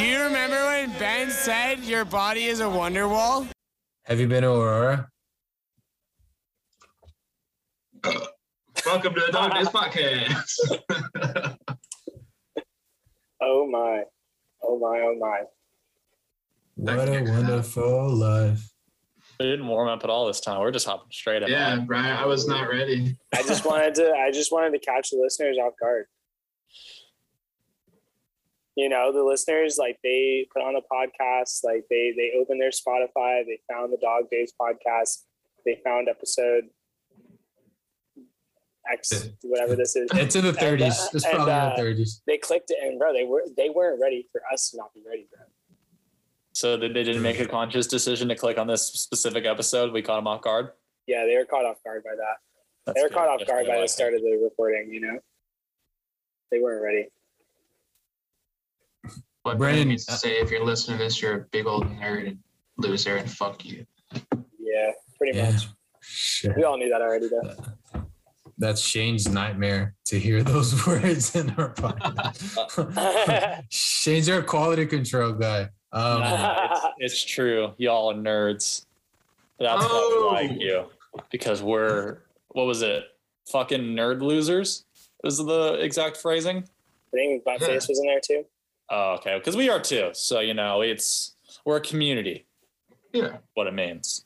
Do you remember when Ben said your body is a wonder wall? Have you been to Aurora? Welcome to the Dog Daze Podcast. Oh my. Oh my, oh my. What a wonderful life. We didn't warm up at all this time. We're just hopping straight in. yeah, Brian, I was not ready. I just wanted to I just wanted to catch the listeners off guard. You know, the listeners like they put on the podcast, like they they opened their Spotify, they found the Dog Daze podcast, they found episode X whatever this is. It's in the And, 30s. uh, It's and, probably uh, in the 30s. They clicked it and bro, they were they weren't ready for us to not be ready, bro. So they, they didn't make a conscious decision to click on this specific episode. We caught them off guard. Yeah, they were caught off guard by that. That's they were good. caught off guard what I by the like. start of the recording, you know. They weren't ready. What Brandon, Brandon needs to uh, say if you're listening to this, you're a big old nerd and loser and fuck you. Yeah, pretty Yeah. much. Shit. We all knew that already though. That's Shane's nightmare to hear those words in our podcast. Shane's our quality control guy. Um, Nah, it's, it's true. Y'all are nerds. That's Oh. why we like you because we're what was it? Fucking nerd losers was the exact phrasing. I think my face was in there too. Oh, okay. Because we are too. So you know, it's we're a community. Yeah. What it means.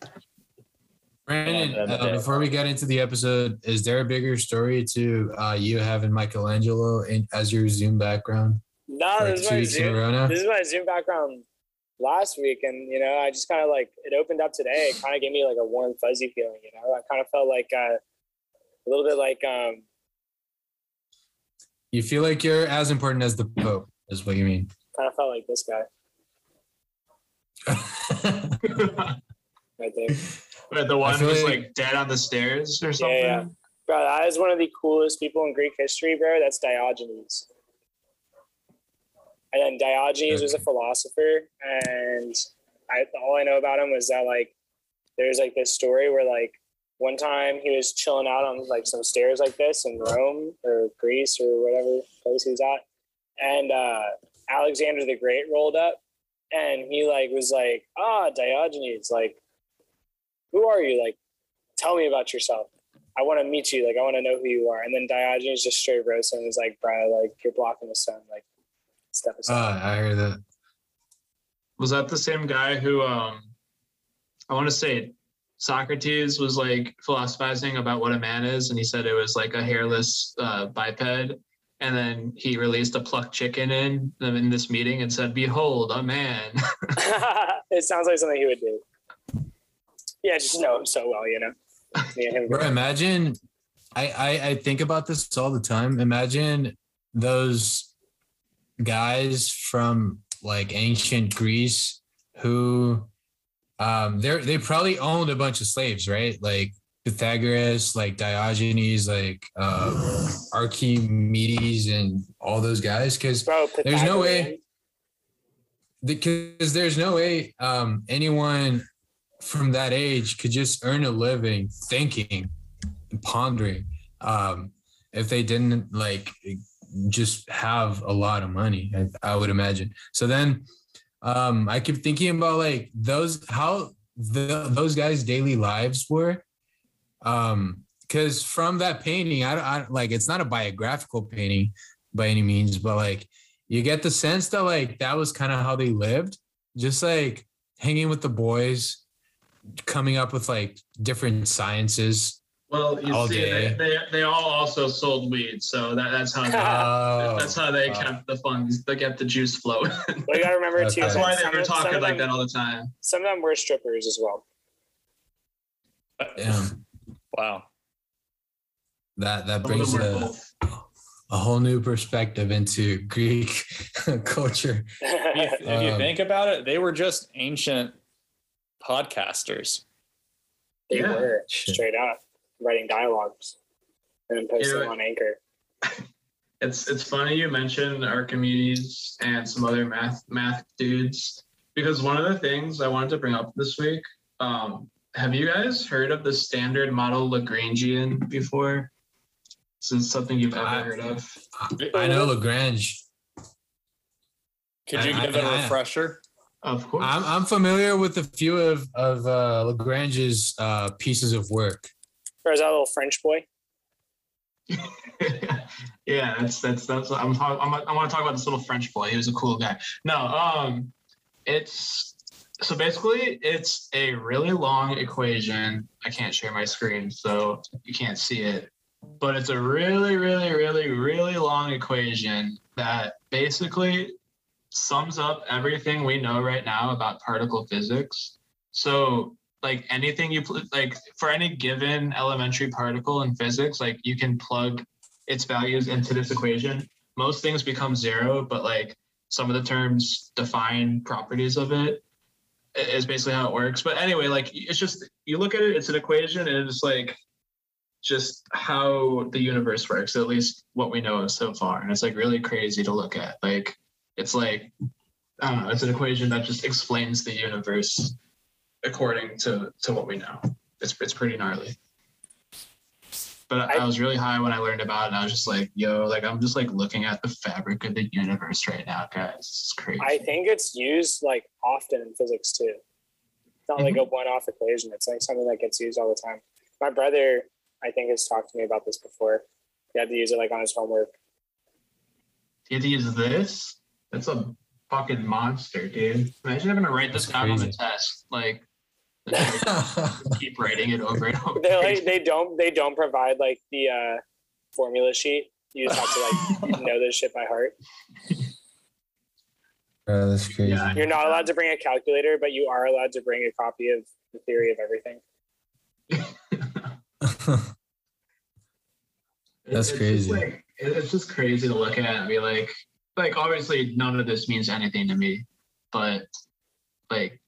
Brandon, uh, before we get into the episode, is there a bigger story to uh, you having Michelangelo in, as your Zoom background? No, this is my weeks in a Zoom. This is my Zoom background last week, and you know, I just kind of like it opened up today. It kind of gave me like a warm, fuzzy feeling. You know, I kind of felt like uh, a little bit like um, You feel like you're as important as the Pope, is what you mean. kind of felt like this guy right there. Wait, the one who's like- like dead on the stairs or something. yeah. Bro, that is one of the coolest people in Greek history, bro. That's Diogenes. And then Diogenes was a philosopher, and I all I know about him was that like there's like this story where like one time he was chilling out on like some stairs like this in Rome or Greece or whatever place he's at, and uh, Alexander the Great rolled up, and he like was like, ah, Diogenes, like, who are you? Like, tell me about yourself. I want to meet you. Like, I want to know who you are. And then Diogenes just straight roasted him. and was like, bro, like, you're blocking the sun. Like, step aside. Ah, I heard that. Was that the same guy who um I want to say Socrates was like philosophizing about what a man is, and he said it was like a hairless uh, biped. And then he released a plucked chicken in in this meeting and said, "Behold, a man." it sounds like something he would do. Yeah, just know him so well, you know. Me and him. Bro, imagine I, I I think about this all the time. Imagine those guys from like ancient Greece who um they're they probably owned a bunch of slaves, right? Like Pythagoras, like Diogenes, like uh Archimedes and all those guys. Cause There's no way- because there's no way um, anyone from that age could just earn a living thinking and pondering um, if they didn't like just have a lot of money I, I would imagine so then um, i keep thinking about like those how the, those guys daily lives were um because from that painting I, I like it's not a biographical painting by any means but like you get the sense that like that was kind of how they lived just like hanging with the boys coming up with like different sciences Well, you All see, day. they, they they all also sold weed, so that, that's how they, oh, that's how they wow. kept the funds, they kept the juice flowing. But you gotta remember too. That's why they were talking of like that all the time. Some of them were strippers as well. Damn, Wow. that that Some brings a, a whole new perspective into greek culture If you, if you Um, think about it, they were just ancient podcasters. they Yeah. were straight up writing dialogues and posting Yeah. them on Anchor. It's it's funny you mentioned Archimedes and some other math math dudes because one of the things I wanted to bring up this week. Um, have you guys heard of the standard model Lagrangian before? Is this something you've ever I- heard of? i know lagrange Could you I- give it a I- refresher? Of course. I'm I'm familiar with a few of of uh, Lagrange's uh, pieces of work. Or is that a little French boy? yeah, that's that's that's. I'm talk, I'm I want to talk about this little French boy. He was a cool guy. No, um, it's so basically it's a really long equation. I can't share my screen, so you can't see it. But it's a really, really, really, really long equation that basically sums up everything we know right now about particle physics. So like anything you pl- like for any given elementary particle in physics, like you can plug its values into this equation. Most things become zero, but like some of the terms define properties of it is basically how it works. But anyway, like it's just you look at it, it's an equation, and it's like just how the universe works, at least what we know so far. And it's like really crazy to look at. Like it's like I don't know, it's an equation that just explains the universe according to to what we know. It's it's pretty gnarly. But I, I was really high when I learned about it. And I was just like, yo, like I'm just like looking at the fabric of the universe right now, guys. It's crazy. I think it's used like often in physics too. It's not like mm-hmm. a one-off equation. It's like something that gets used all the time. My brother, I think, has talked to me about this before. He had to use it like on his homework. you have to use this. That's a fucking monster, dude. Imagine having to write this That's down on the test. Like keep writing it over and over. They like they don't they don't provide like the uh, formula sheet. You just have to like know this shit by heart. Bro, that's crazy. Yeah. You're not allowed to bring a calculator, but you are allowed to bring a copy of the theory of everything. That's It's crazy. Just like, it's just crazy to look at and be like, like obviously none of this means anything to me, but like,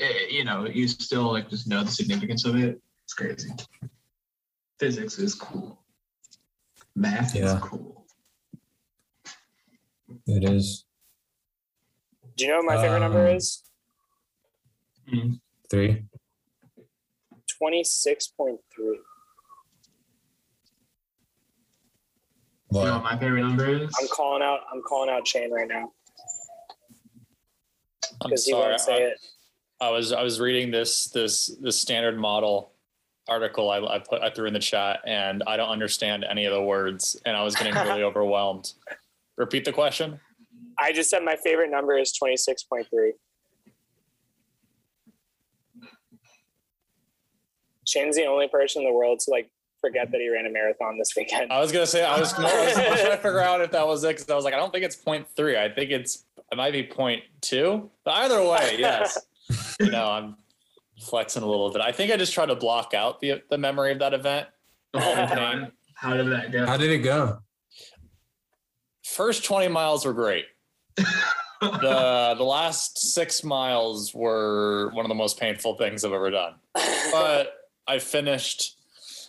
eh, you know, you still like just know the significance of it. It's crazy. Physics is cool. Math Yeah. is cool. it is Do you know what my favorite number Um, is? three. Twenty six point three. You know what What? my favorite number is? I'm calling out. I'm calling out Shane right now I'm because he sorry. won't say I, it. I was I was reading this this this standard model article I, I put I threw in the chat and I don't understand any of the words and I was getting really overwhelmed. Repeat the question. I just said my favorite number is twenty six point three. Shane's the only person in the world to like forget that he ran a marathon this weekend. I was gonna say I was, was, I was trying to figure out if that was it because I was like I don't think it's point three. I think it's it might be point two. But either way, yes. you know I'm flexing a little bit. I think I just tried to block out the the memory of that event. Oh, the whole. How did that go? How did it go? First 20 miles were great. the the last six miles were one of the most painful things I've ever done. But I finished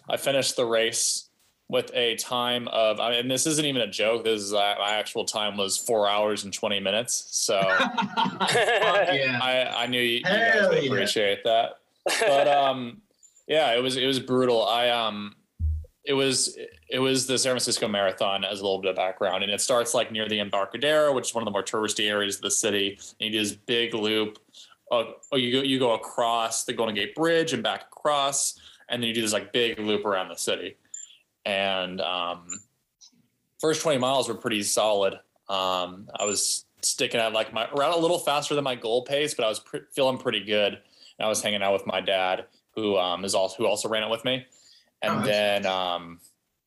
I finished the race with a time of I mean this isn't even a joke. This is uh, my actual time was four hours and 20 minutes. So yeah. I, I knew you, you guys would yeah. appreciate that. But um yeah, it was it was brutal. I um it was it was the San Francisco Marathon as a little bit of background, and it starts like near the Embarcadero, which is one of the more touristy areas of the city. And you do this big loop. Oh, oh you go you go across the Golden Gate Bridge and back across, and then you do this like big loop around the city. And um, first twenty miles were pretty solid. Um, I was sticking at like my around a little faster than my goal pace, but I was pre- feeling pretty good. And I was hanging out with my dad, who um, is also who also ran it with me. And Oh, then um,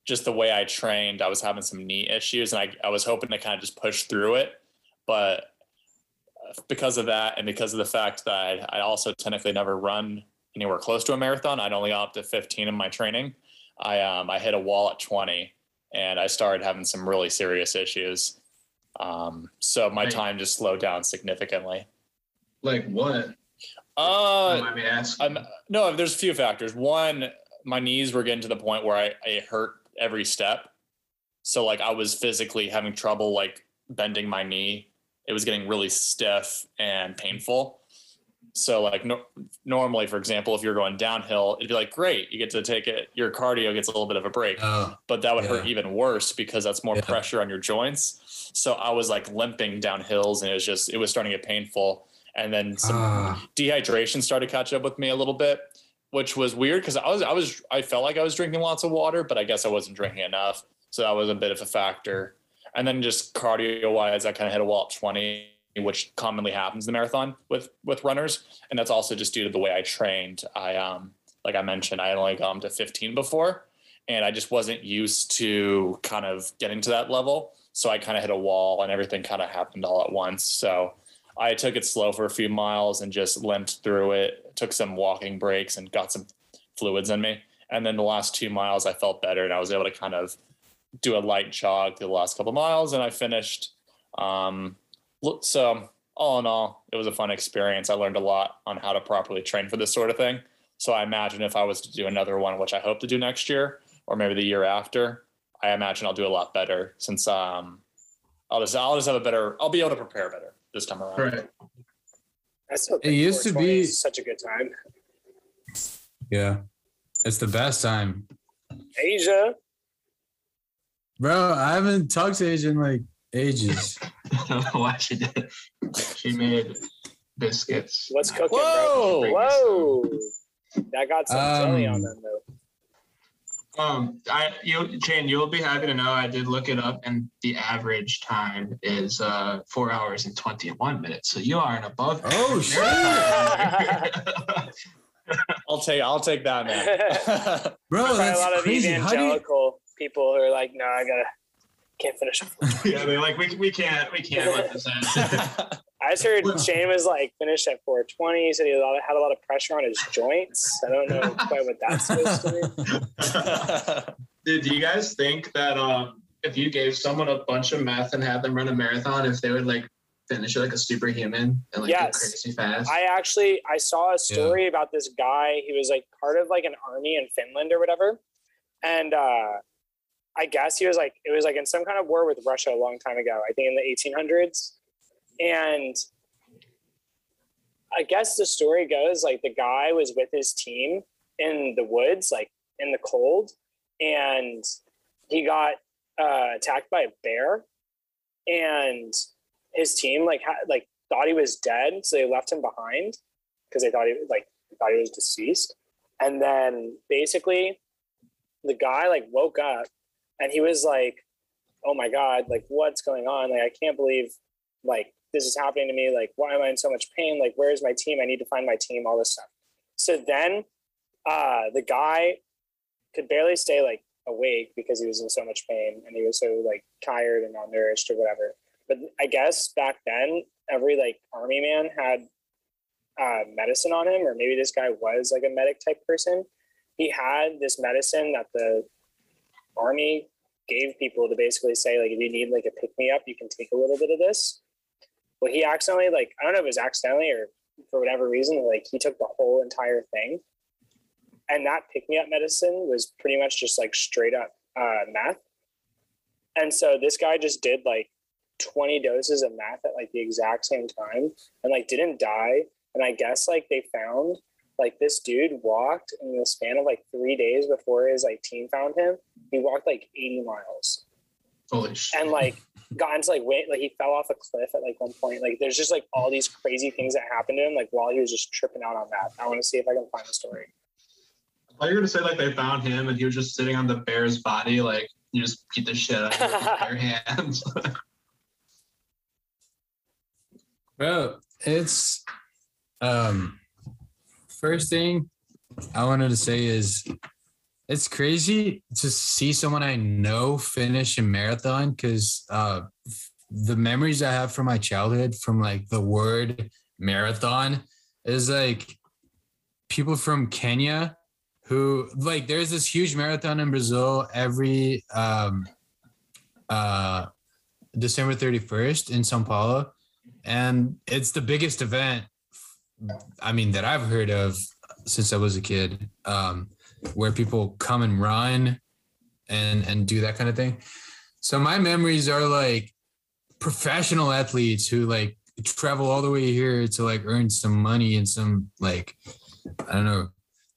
just the way I trained, I was having some knee issues, and I, I was hoping to kind of just push through it, but uh, because of that, and because of the fact that I, I also technically never run anywhere close to a marathon, I'd only got up to 15 in my training. I um, I hit a wall at 20, and I started having some really serious issues. Um, so my time just slowed down significantly. like what? Uh, Let me ask. I'm no, there's a few factors. One, my knees were getting to the point where I, I hurt every step. So like I was physically having trouble like bending my knee. It was getting really stiff and painful. So like no, normally, for example, if you're going downhill, it'd be like great, you get to take it. Your cardio gets a little bit of a break, Oh, but that would hurt even worse because that's more Yeah. pressure on your joints. So I was like limping down hills, and it was just it was starting to get painful. And then some ah, dehydration started to catch up with me a little bit, which was weird because I was I was I felt like I was drinking lots of water, but I guess I wasn't drinking enough. So that was a bit of a factor. And then just cardio wise, I kind of hit a wall at 20, which commonly happens in the marathon with with runners. And that's also just due to the way I trained. I um like I mentioned, I had only gone to 15 before and I just wasn't used to kind of getting to that level. So I kind of hit a wall and everything kind of happened all at once. So I took it slow for a few miles and just limped through it, took some walking breaks and got some fluids in me. And then the last two miles, I felt better and I was able to kind of do a light jog the last couple miles and I finished. Um, so, all in all, it was a fun experience. I learned a lot on how to properly train for this sort of thing. So, I imagine if I was to do another one, which I hope to do next year or maybe the year after, I imagine I'll do a lot better since um, I'll just I'll just have a better I'll be able to prepare better this time around. Right. I still It used to be- such a good time. yeah, it's the best time, Asia. bro. I haven't talked to Asia in like ages. I don't know why she did. She made biscuits. What's cooking, bro? Whoa! Whoa. That got some jelly on Um, them though. Um, I you Shane, you'll be happy to know I did look it up, and the average time is uh four hours and twenty one minutes. So you are an above. Oh, shit. I'll take I'll take that man. Bro, Probably that's a lot of crazy. How do you, evangelical people who are like, no, I gotta can't finish. it." yeah, they're like we, we can't we can't let this end. I just heard Shane was like finished at 420. He said he had a lot of- had a lot of pressure on his joints. I don't know quite what that's supposed to mean. Dude, do you guys think that um if you gave someone a bunch of meth and had them run a marathon, if they would like finish it like a superhuman and like Yes. crazy fast? I actually I saw a story about this guy. He was like part of like an army in Finland or whatever, and uh, I guess he was like it was like in some kind of war with Russia a long time ago. I think in the 1800s, and I guess the story goes like the guy was with his team in the woods, like in the cold, and he got uh, attacked by a bear, and his team like had like thought he was dead, so they left him behind because they thought he like thought he was deceased. And then basically, the guy like woke up, and he was like, "Oh my god, like what's going on? Like I can't believe like this is happening to me. Like why am I in so much pain? Like where's my team? I need to find my team. All this stuff." So then, uh, the guy could barely stay like awake because he was in so much pain and he was so like tired and malnourished or whatever but I guess back then every like army man had uh, medicine on him, or maybe this guy was like a medic type person. He had this medicine that the army gave people to basically say like if you need like a pick me up, you can take a little bit of this. Well, he accidentally like I don't know if it was accidentally or for whatever reason like he took the whole entire thing, and that pick me up medicine was pretty much just like straight up uh, meth. And so this guy just did like 20 doses of meth at like the exact same time and like didn't die. And I guess like they found like this dude walked in the span of like three days before his like team found him. He walked like 80 miles Holy shit. and like got into like wait like he fell off a cliff at like one point. Like there's just like all these crazy things that happened to him like while he was just tripping out on that. I want to see if I can find the story. I thought you were gonna say like they found him and he was just sitting on the bear's body, like you just beat the shit out of your hands. Bro, it's um first thing I wanted to say is it's crazy to see someone I know finish a marathon because uh the memories I have from my childhood from like the word marathon is like people from Kenya who like there's this huge marathon in Brazil every um uh December 31st in Sao Paulo and it's the biggest event i mean that i've heard of since i was a kid. Um, where people come and run and and do that kind of thing so my memories are like professional athletes who like travel all the way here to like earn some money and some like I don't know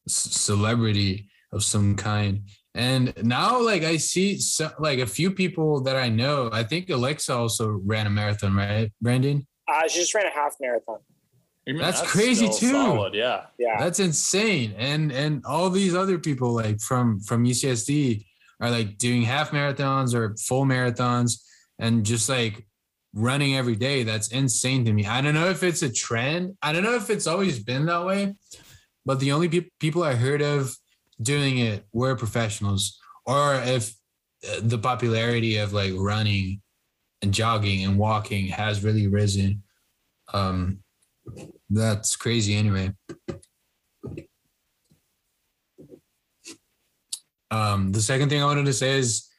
celebrity of some kind. And now like I see so, like a few people that I know. I think Alexa also ran a marathon, right, Brandon? Uh, she just ran a half marathon. Even That's crazy, too. Solid, yeah. Yeah. That's insane. And and all these other people like from from UCSD are like doing half marathons or full marathons and just like running every day. That's insane to me. I don't know if it's a trend. I don't know if it's always been that way, but the only peop people I heard of doing it were professionals or if uh, the popularity of like running and jogging and walking has really risen. Um that's crazy anyway. Um, the second thing I wanted to say is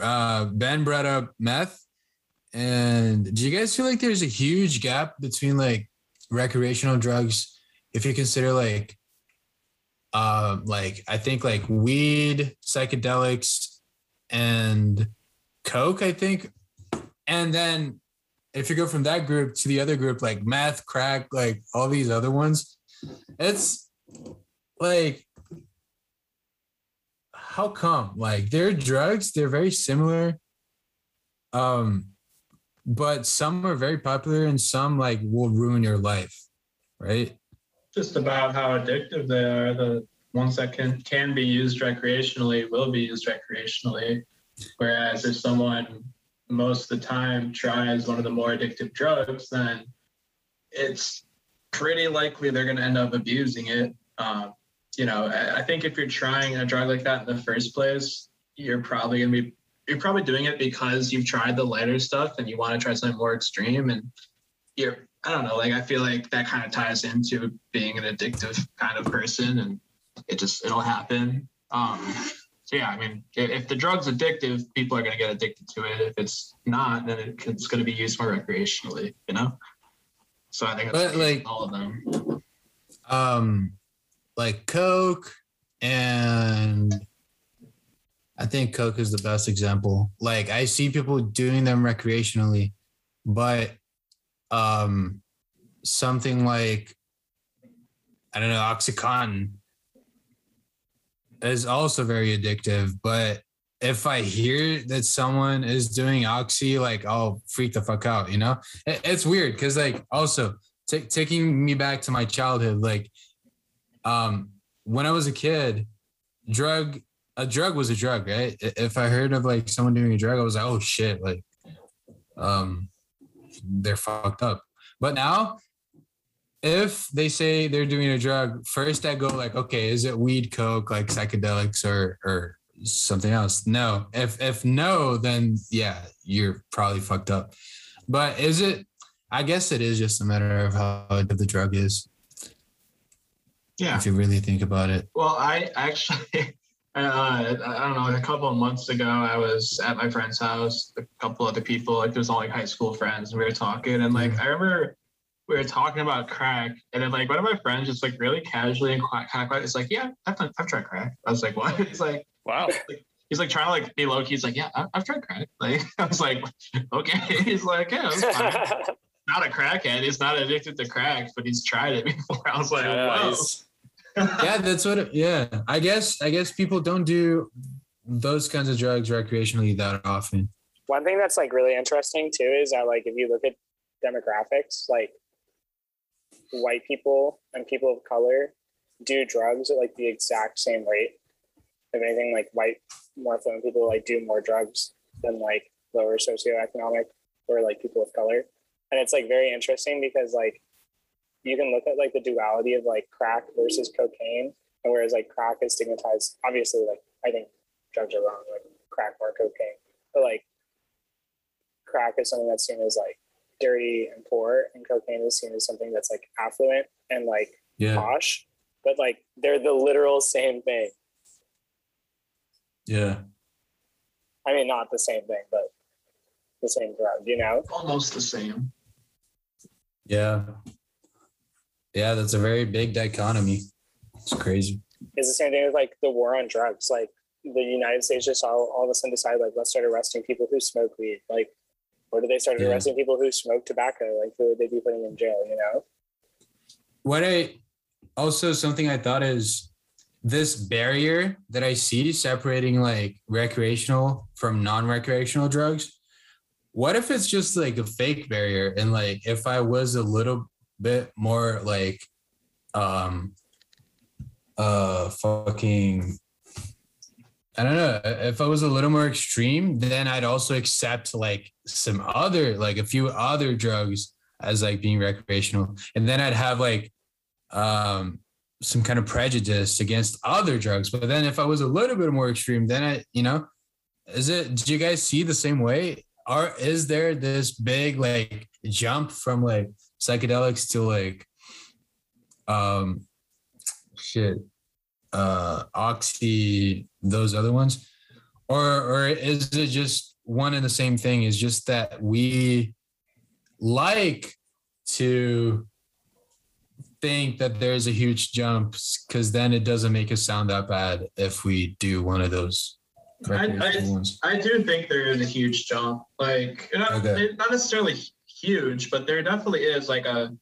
uh, Ben brought up meth. And do you guys feel like there's a huge gap between like recreational drugs if you consider like uh like I think like weed, psychedelics, and coke, I think. And then if you go from that group to the other group, like meth, crack, like all these other ones, it's like how come like they're drugs they're very similar um but some are very popular and some like will ruin your life right just about how addictive they are. The ones that can can be used recreationally will be used recreationally. Whereas if someone most of the time tries one of the more addictive drugs, then it's pretty likely they're going to end up abusing it. Um, you know, I, think if you're trying a drug like that in the first place, you're probably going to be you're probably doing it because you've tried the lighter stuff and you want to try something more extreme and you're I don't know, like I feel like that kind of ties into being an addictive kind of person and it just it'll happen. Um so yeah, I mean, if, the drug's addictive, people are gonna get addicted to it. If it's not, then it, it's gonna be used more recreationally, you know? So I think that's like- all of them. um like coke and i think coke is the best example like i see people doing them recreationally but um something like i don't know oxycontin is also very addictive but if i hear that someone is doing oxy like i'll freak the fuck out you know? It- it's weird because like also ta- taking me back to my childhood like um when i was a kid drug a drug was a drug right? If i heard of like someone doing a drug i was like oh shit like um they're fucked up. But now if they say they're doing a drug first i go like okay is it weed coke like psychedelics or or something else? No. If if no then yeah you're probably fucked up. But is it i guess it is just a matter of how good the drug is. Yeah. if you really think about it. Well, I actually, uh, I don't know, a couple of months ago, I was at my friend's house, a couple other people, like there's all like high school friends, and we were talking, and like I remember we were talking about crack, and then like one of my friends just like really casually and quack, quack, quack, is like, yeah, I've, done, I've tried crack. I was like, what? He's like, Wow. he's like trying to like be low key. He's like, yeah, I- I've tried crack. Like I was like, okay. He's like, yeah, it's fine. not a crackhead. He's not addicted to crack, but he's tried it before. I was like, Yeah, whoa. yeah that's what it, yeah i guess i guess people don't do those kinds of drugs recreationally that often One thing that's like really interesting too is that like if you look at demographics, like white people and people of color do drugs at like the exact same rate. If anything, like white more affluent people like do more drugs than like lower socioeconomic or like people of color. And it's like very interesting because like you can look at like the duality of like crack versus cocaine. And whereas like crack is stigmatized, obviously like I think drugs are wrong, like crack or cocaine. But like crack is something that's seen as like dirty and poor, and cocaine is seen as something that's like affluent and like yeah posh. But like they're the literal same thing. yeah I mean, not the same thing, but the same drug. You know? Almost the same. yeah yeah that's a very big dichotomy it's crazy It's the same thing with like the war on drugs. Like the United States just all, all of a sudden decided like let's start arresting people who smoke weed. Like Or do they start Yeah. arresting people who smoke tobacco? Like who would they be putting in jail? You know? what I also something I thought is this barrier that I see separating like recreational from non-recreational drugs. What if it's just like a fake barrier and like if I was a little bit more like um uh fucking I don't know. If I was a little more extreme then I'd also accept like some other like a few other drugs as like being recreational. And then I'd have like um some kind of prejudice against other drugs. But then if i was a little bit more extreme then i you know is it do you guys see the same way? Are is there this big like jump from like psychedelics to like um shit uh oxy those other ones or or is it just one and the same thing is just that we like to think that there's a huge jump because then it doesn't make us sound that bad if we do one of those I- I-. I do think there is a huge jump. Like not, Okay. not necessarily huge, but there definitely is like a,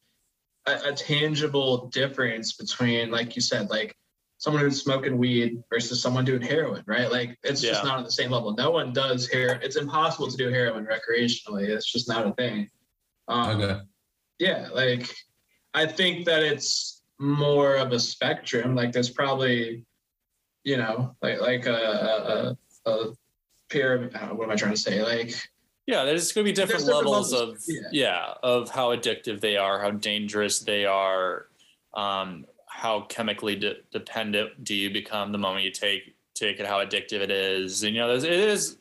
a a tangible difference between, like you said, like someone who's smoking weed versus someone doing heroin, right? Like it's just not on the same level. No one does hair. It's impossible to do heroin recreationally. It's just not a thing. Um, Okay. yeah like i think that it's more of a spectrum like there's probably you know like like a a, a pyramid what am i trying to say like Yeah, there's going to be different, different levels, levels, of yeah. yeah. of how addictive they are, how dangerous they are, um, how chemically de- dependent do you become the moment you take take it, how addictive it is, and you know, there's, it is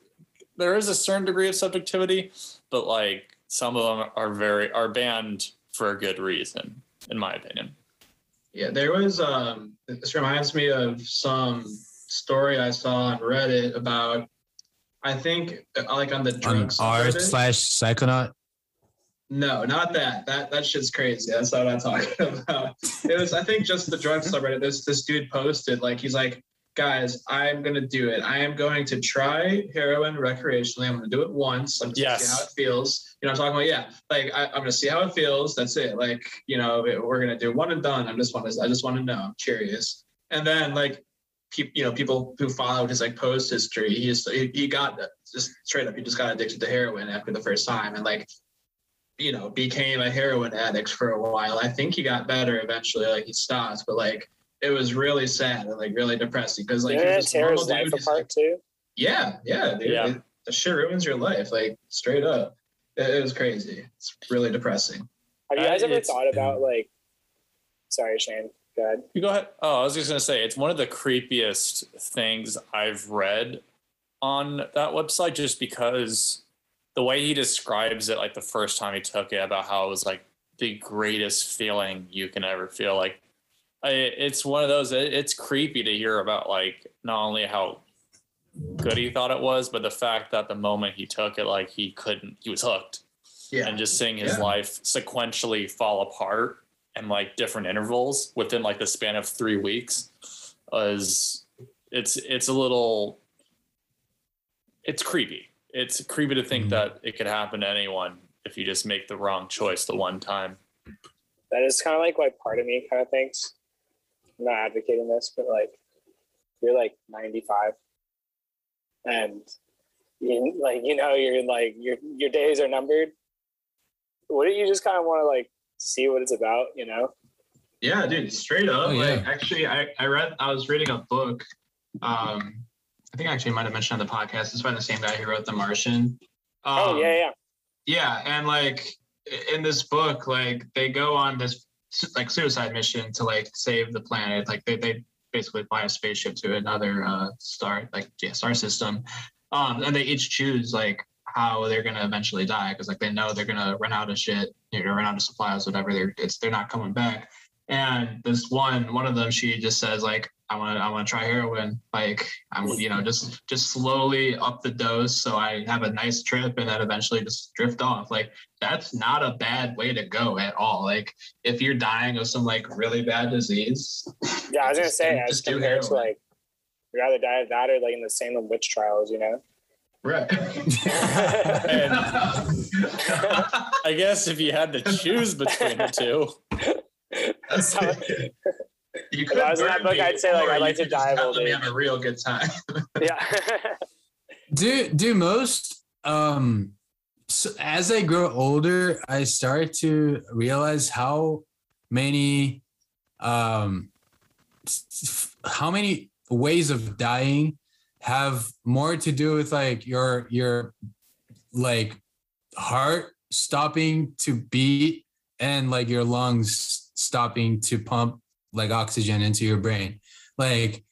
there is a certain degree of subjectivity, but like some of them are very are banned for a good reason, in my opinion. yeah there was um this reminds me of some story i saw on reddit about i think uh, like on the On drugs r subreddit. slash psychonaut. No, not that. That that shit's crazy. That's not what I'm talking about. It was, I think, just the drug subreddit. This this dude posted like he's like, guys, I'm gonna do it. I am going to try heroin recreationally. I'm gonna do it once. I'm just gonna see how it feels. You know, I'm talking about yeah. Like I, I'm gonna see how it feels. That's it. Like you know, it- we're gonna do one and done. I'm just want to. I just want to know. I'm curious. And then like, people, you know, people who followed his like post history, he just he, he got just straight up. He just got addicted to heroin after the first time, and like you know, became a heroin addict for a while. I think he got better eventually, like he stopped, but like it was really sad and like really depressing because like Didn't he it was tear normal life dude, he's like- apart too? yeah, yeah, dude. Yeah. It, the shit ruins your life, like straight up. It, it was crazy. It's really depressing. Have you Uh, guys ever thought about like? Sorry, Shane. Go ahead. You go ahead. Oh, I was just gonna say it's one of the creepiest things I've read on that website, just because the way he describes it, like the first time he took it, about how it was like the greatest feeling you can ever feel. Like, I, it's one of those. It, it's creepy to hear about like not only how good he thought it was, but the fact that the moment he took it, like he couldn't, he was hooked Yeah. and just seeing his Yeah. life sequentially fall apart and like different intervals within like the span of three weeks is it's it's a little it's creepy it's creepy to think Mhm. that it could happen to anyone if you just make the wrong choice the one time That is kind of like why part of me kind of thinks. I'm not advocating this, but like you're like 95, and you like you know you're like your your days are numbered. Wouldn't you just kind of want to like see what it's about? You know? Yeah, dude, straight up. Oh, yeah. Like actually I, I read I was reading a book. Um I think I actually might have mentioned on the podcast. It's by the same guy who wrote The Martian. Um, oh yeah, yeah. Yeah, and like in this book, like they go on this like suicide mission to like save the planet. Like they they basically fly a spaceship to another uh star, like yeah, star system. Um, and they each choose like how they're gonna eventually die because like they know they're gonna run out of shit, you know, run out of supplies, whatever. They're it's they're not coming back. And this one, one of them, she just says like, I want to, I want to try heroin. Like I'm, you know, just just slowly up the dose so I have a nice trip and then eventually just drift off. Like that's not a bad way to go at all. Like if you're dying of some like really bad disease, Yeah, I was gonna just say do- as just do compared to heroin. like you'd rather die of that or like in the Salem witch trials, you know? Right. I guess if you had to choose between the two, That's how- you If I was in that book, me, I'd say, like, I'd like to could just die of have old me have a real good time. yeah. do do most um so as i grow older i start to realize how many um s- s- how many ways of dying have more to do with like your your like heart stopping to beat and like your lungs stopping to pump like oxygen into your brain like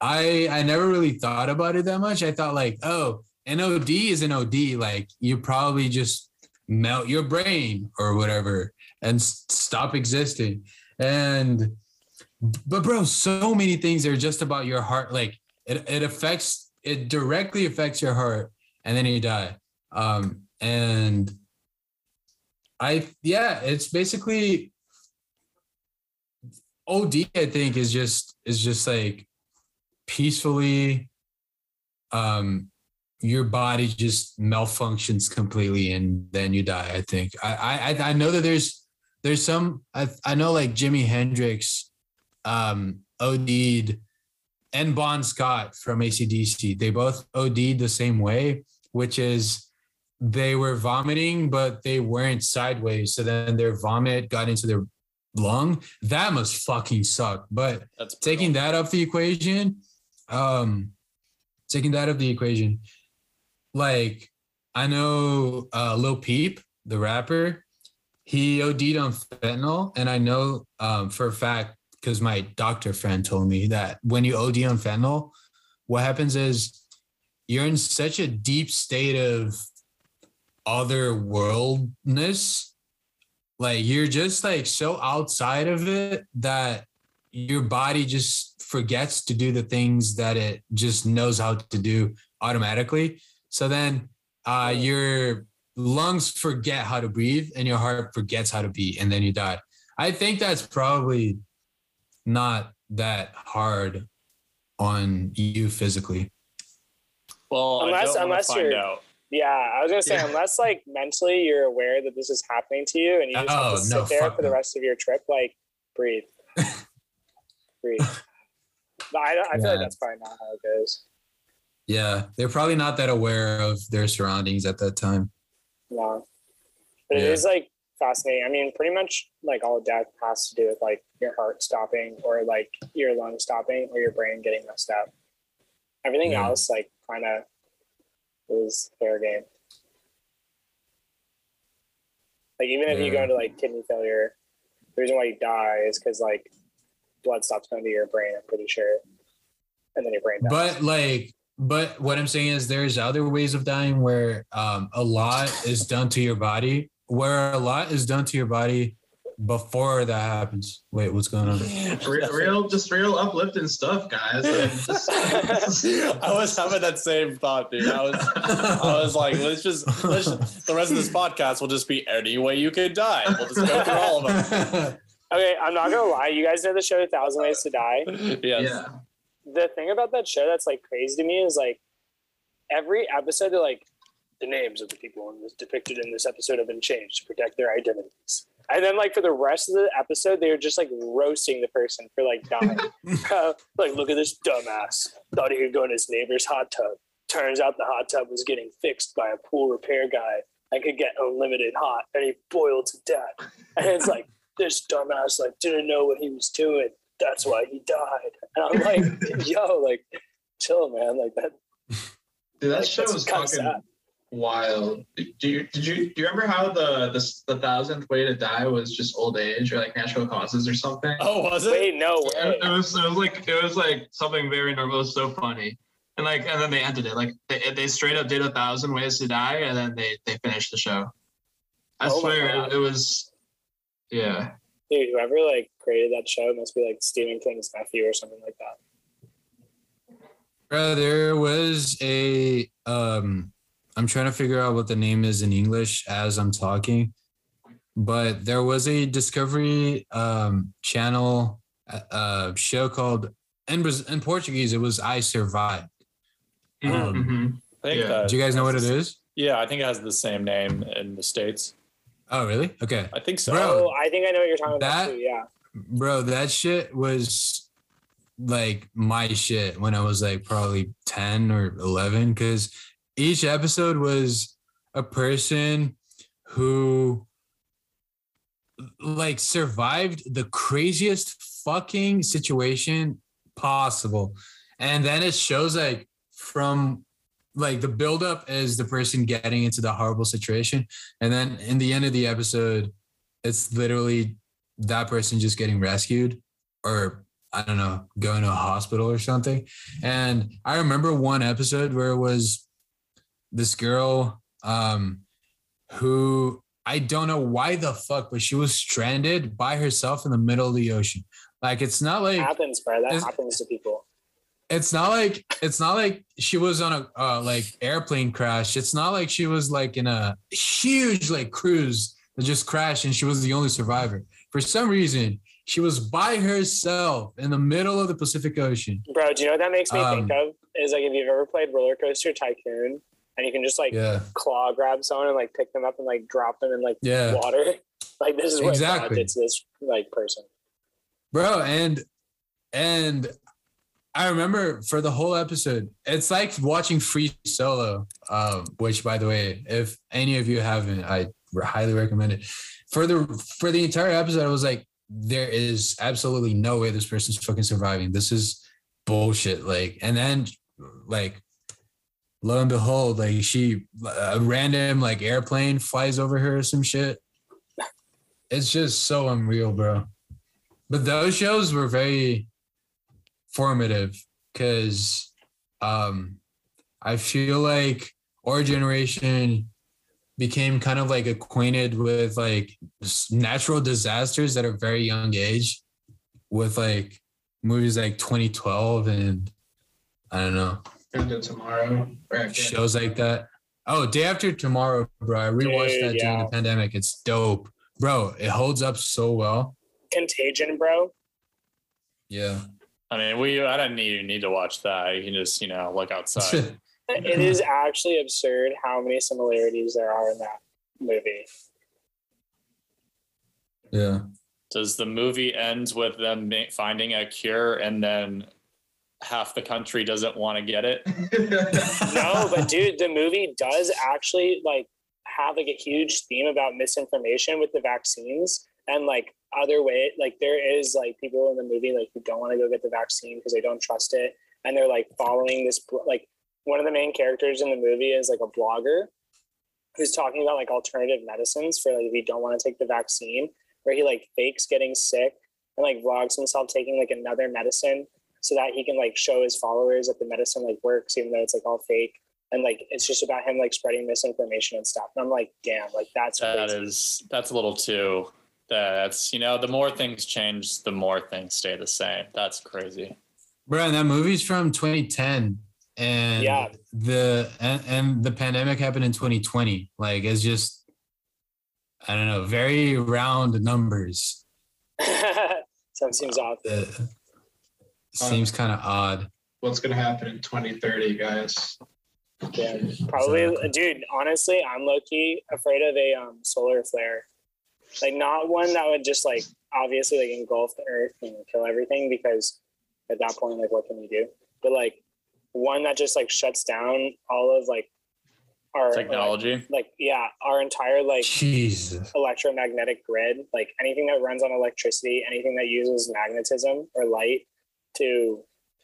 I I never really thought about it that much. I thought like, oh, an OD is an OD. Like you probably just melt your brain or whatever and stop existing. And but bro, so many things are just about your heart. Like it it affects it directly affects your heart, and then you die. Um, and I yeah, it's basically OD. I think is just is just like peacefully um your body just malfunctions completely and then you die i think i i i know that there's there's some i i know like jimi hendrix um od'd and bon scott from acdc they both od'd the same way which is they were vomiting but they weren't sideways so then their vomit got into their lung that must fucking suck. But that's taking that up the equation um taking that up the equation like i know uh lil peep the rapper he od'd on fentanyl. And i know um for a fact because my doctor friend told me that when you od on fentanyl what happens is you're in such a deep state of otherworldness like you're just like so outside of it that your body just forgets to do the things that it just knows how to do automatically. So then uh, your lungs forget how to breathe and your heart forgets how to beat, and then you die. I think that's probably not that hard on you physically. well, Unless- I don't unless find you're- out. Yeah, I was gonna say Yeah. unless like mentally you're aware that this is happening to you and you just have Oh, to sit no, there for the rest of your trip, like breathe, breathe. But I, I feel Yeah. like that's probably not how it goes. Yeah, they're probably not that aware of their surroundings at that time. No, but it Yeah. is like fascinating. I mean, pretty much like all death has to do with like your heart stopping or like your lungs stopping or your brain getting messed up. Everything Yeah. else like kind of is fair game. Like even if you go into like kidney failure, the reason why you die is because like blood stops going to your brain. I'm pretty sure, and then your brain dies. But like, but what I'm saying is there's other ways of dying where um, a lot is done to your body, where a lot is done to your body before that happens. Wait, what's going on? real, real, just real uplifting stuff, guys. Just- I was having that same thought, dude. I was, I was like, let's just, let's just, the rest of this podcast will just be any way you could die. We'll just go through all of them. okay, I'm not gonna lie. You guys know the show A Thousand Ways to Die. Yes. yeah. the thing about that show that's like crazy to me is like every episode they're like the names of the people in this depicted in this episode have been changed to protect their identities. And then like for the rest of the episode, they were just like roasting the person for like dying. Uh, like, look at this dumbass. Thought he could go in his neighbor's hot tub. Turns out the hot tub was getting fixed by a pool repair guy and could get unlimited hot and he boiled to death. And it's like this dumbass like didn't know what he was doing. That's why he died. And I'm like, yo, like, chill, man. Like that. Dude, that like, show was fucking sad. Wild. Do you did you do you remember how the the the thousandth way to die was just old age or like natural causes or something? Oh, was it? Wait, no way. It, it was it was like it was like something very normal. It was so funny. And like and then they ended it. Like they, they straight up did a thousand ways to die and then they they finished the show. I Oh swear it, it was yeah. Dude, whoever like created that show must be like Stephen King's nephew or something like that. Bro, there was a um I'm trying to figure out what the name is in English as I'm talking. But there was a Discovery um channel uh, uh show called in in Portuguese it was I Survived. Um, Mhm. I think Yeah. that Do you guys know what it is? Yeah, I think it has the same name in the states. Oh, really? Okay. I think so. Bro. Oh, I think I know what you're talking That- about too. Yeah. Bro, that shit was like my shit when I was like probably 10 or 11 because each episode was a person who like survived the craziest fucking situation possible. And then it shows like from like the buildup is the person getting into the horrible situation. And then in the end of the episode, it's literally that person just getting rescued or I don't know, going to a hospital or something. And I remember one episode where it was this girl um who I don't know why the fuck, but she was stranded by herself in the middle of the ocean. Like it's not like it happens, bro. That happens to people. it's not like it's not like she was on a uh, like airplane crash. It's not like she was like in a huge like cruise that just crashed and she was the only survivor. For some reason, she was by herself in the middle of the Pacific Ocean. Bro, do you know what that makes me think Um, of? Is like if you've ever played Roller Coaster Tycoon and you can just like Yeah, claw grab someone and like pick them up and like drop them in like yeah, water. Like this is what Exactly. God to this like person. bro. And and I remember for the whole episode, it's like watching Free Solo, um, which by the way, if any of you haven't, I highly recommend it. For the for the entire episode, I was like, there is absolutely no way this person's fucking surviving. This is bullshit. Like, and then like lo and behold, like she a random like airplane flies over her or some shit. It's just so unreal, bro. But those shows were very formative because um I feel like our generation became kind of like acquainted with like natural disasters at a very young age with like movies like 2012 and I don't know Into tomorrow. Right. shows like that. Oh, Day After Tomorrow, bro. I rewatched Dude, that during yeah. the pandemic. It's dope. Bro, it holds up so well. Contagion, bro. Yeah. I mean, we I don't need need to watch that. You can just you know look outside. It is actually absurd how many similarities there are in that movie. yeah. Does the movie end with them finding a cure and then half the country doesn't want to get it? No, but dude, the movie does actually like have like a huge theme about misinformation with the vaccines and like other way like there is like people in the movie like who don't want to go get the vaccine because they don't trust it and they're like following this like one of the main characters in the movie is like a blogger who's talking about like alternative medicines for like if you don't want to take the vaccine where he like fakes getting sick and like vlogs himself taking like another medicine so that he can like show his followers that the medicine like works even though it's like all fake and like it's just about him like spreading misinformation and stuff and i'm like damn like that's That crazy. is that's a little too. That's you know the more things change, the more things stay the same. That's crazy. Bro, and that movie's from 2010. And Yeah. the and, and the pandemic happened in 2020. Like it's just I don't know, very round numbers. Something seems off. Uh, seems kind of odd. What's gonna happen in 2030, guys? Yeah, probably, Exactly. dude. Honestly, I'm low key afraid of a um, solar flare. Like, not one that would just like obviously like engulf the earth and kill everything because at that point, like, what can you do? But like one that just like shuts down all of like our Technology. Like, yeah, our entire like Jesus. electromagnetic grid, like anything that runs on electricity, anything that uses magnetism or light to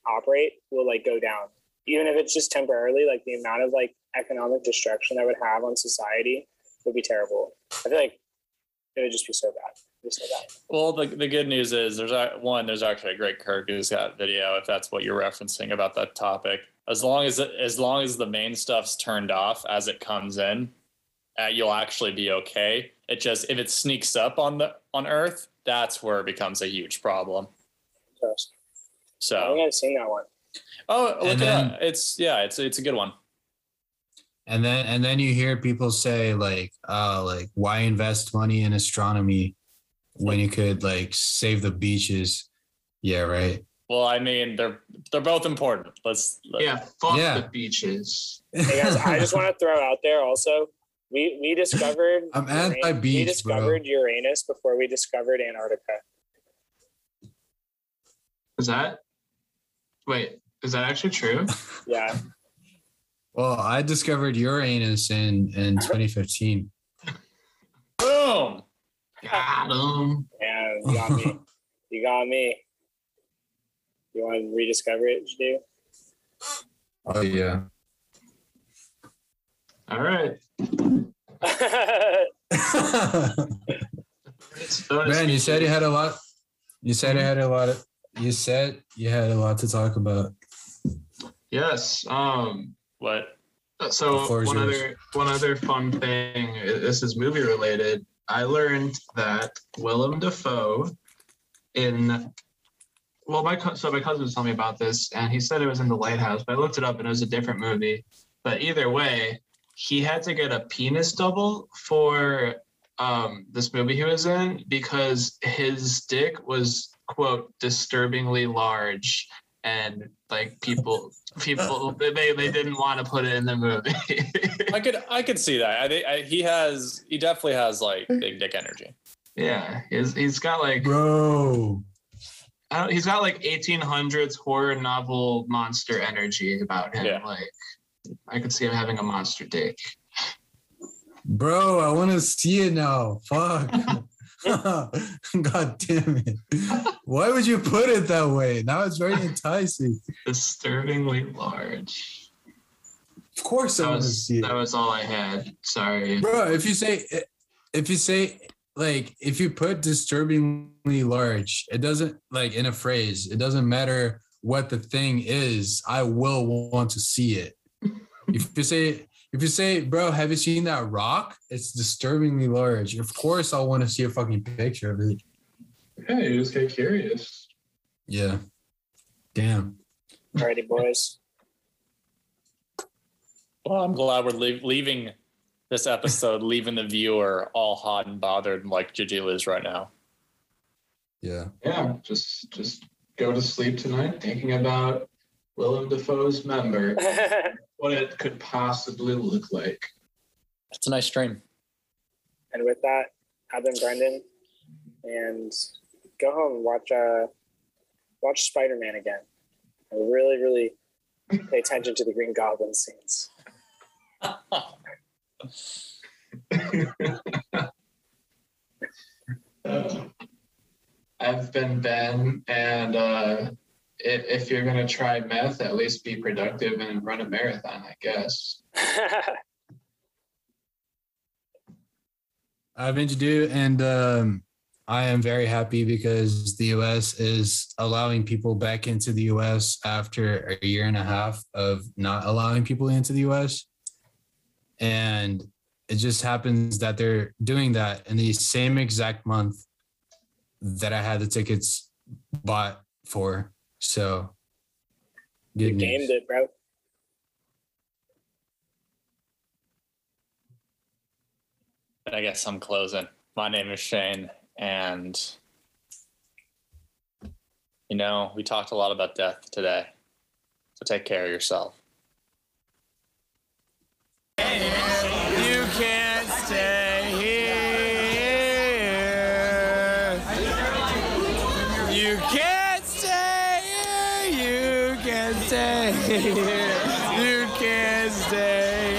operate will like go down. Even if it's just temporarily, like the amount of like economic destruction that would have on society would be terrible. I feel like it would just be so bad. So bad. Well, the, the good news is there's one. There's actually a great Kurzgesagt video if that's what you're referencing about that topic. As long as it, as long as the main stuff's turned off as it comes in, uh, you'll actually be okay. It just if it sneaks up on the on Earth, that's where it becomes a huge problem. So, I So think I've seen that one. oh, look And it then- up. It's yeah, it's it's a good one. And then and then you hear people say like, uh, like why invest money in astronomy when you could like save the beaches? Yeah, right. Well, I mean, they're they're both important. Let's. let- Yeah, fuck Yeah. the beaches. Hey guys, I just want to throw out there also. We we discovered I'm Uran- We anti-beach, bro. discovered Uranus before we discovered Antarctica. Is that? Wait, is that actually true? Yeah. Well, I discovered your anus in in uh-huh. 2015. Boom. Got 'em. Yeah, you got me. You got me. You want to rediscover it, Jadu? Oh yeah. All right. Man, you said you had a lot. You said you had a lot of. You said you had a lot to talk about. Yes. Um. What? So The floor is one yours. other one other fun thing. This is movie related. I learned that Willem Dafoe in well, my so my cousin was telling me about this, and he said it was in the Lighthouse, but I looked it up and it was a different movie. But either way, he had to get a penis double for um, this movie he was in because his dick was quote disturbingly large, and like people people they they didn't want to put it in the movie. I could I could see that. I think I, he has he definitely has like hmm. big dick energy. yeah, he's he's got like Bro. I don't, he's got like 1800s horror novel monster energy about him. Yeah. Like I could see him having a monster dick. Bro, I want to see it now. Fuck. God damn it. Why would you put it that way? Now it's very enticing. Disturbingly large. Of course I That want to was see it. that was all I had. Sorry. Bro, if you say if you say like if you put disturbingly large, it doesn't like in a phrase, it doesn't matter what the thing is, I will want to see it. if you say if you say, bro, have you seen that rock? It's disturbingly large. Of course I'll want to see a fucking picture of it. Yeah, you just get curious. Yeah. Damn. Alrighty, boys. Well, I'm glad we're leave, leaving this episode, leaving the viewer all hot and bothered like Gigi is right now. Yeah. Yeah, just just go to sleep tonight thinking about Willem Dafoe's member, what it could possibly look like. It's a nice dream. and with that, have them Brendan, and go home and watch uh watch Spider Man again. And really, really pay attention to the Green Goblin scenes. Uh, I've been Ben, and uh, if, if you're gonna try meth, at least be productive and run a marathon, I guess. I've been to do, and um, I am very happy because the U.S. is allowing people back into the U.S. after a year and a half of not allowing people into the U.S. And it just happens that they're doing that in the same exact month that I had the tickets bought for. So, you good gamed news. it, bro. And I guess I'm closing. My name is Shane, and you know, we talked a lot about death today. So take care of yourself. You You can't stay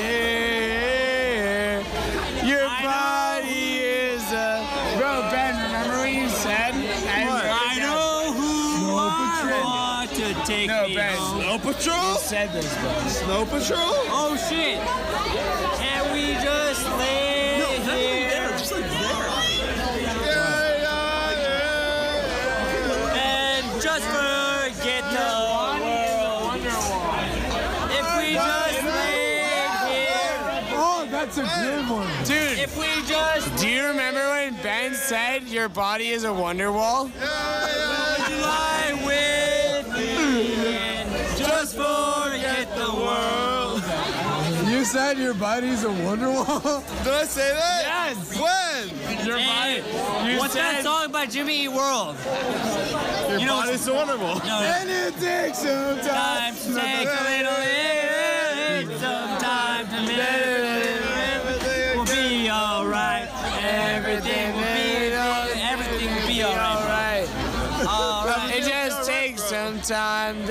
here. Your body is a. Bro, Ben, remember what you said? I know who Snow I Patrol. want to take No, me Ben. home. Snow Patrol? You said this, bro. Snow Patrol? Oh shit! Can we just lay said your body is a wonder wall? would you lie with me and just forget the world? You said your body's a wonder wall? Did I say that? Yes. When? Your Hey, body. You what's said, that song by Jimmy Eat World? Your You know body's so wonderful. No, And it takes some time to take a little bit, some to live. We'll be alright. Everything will be, everything time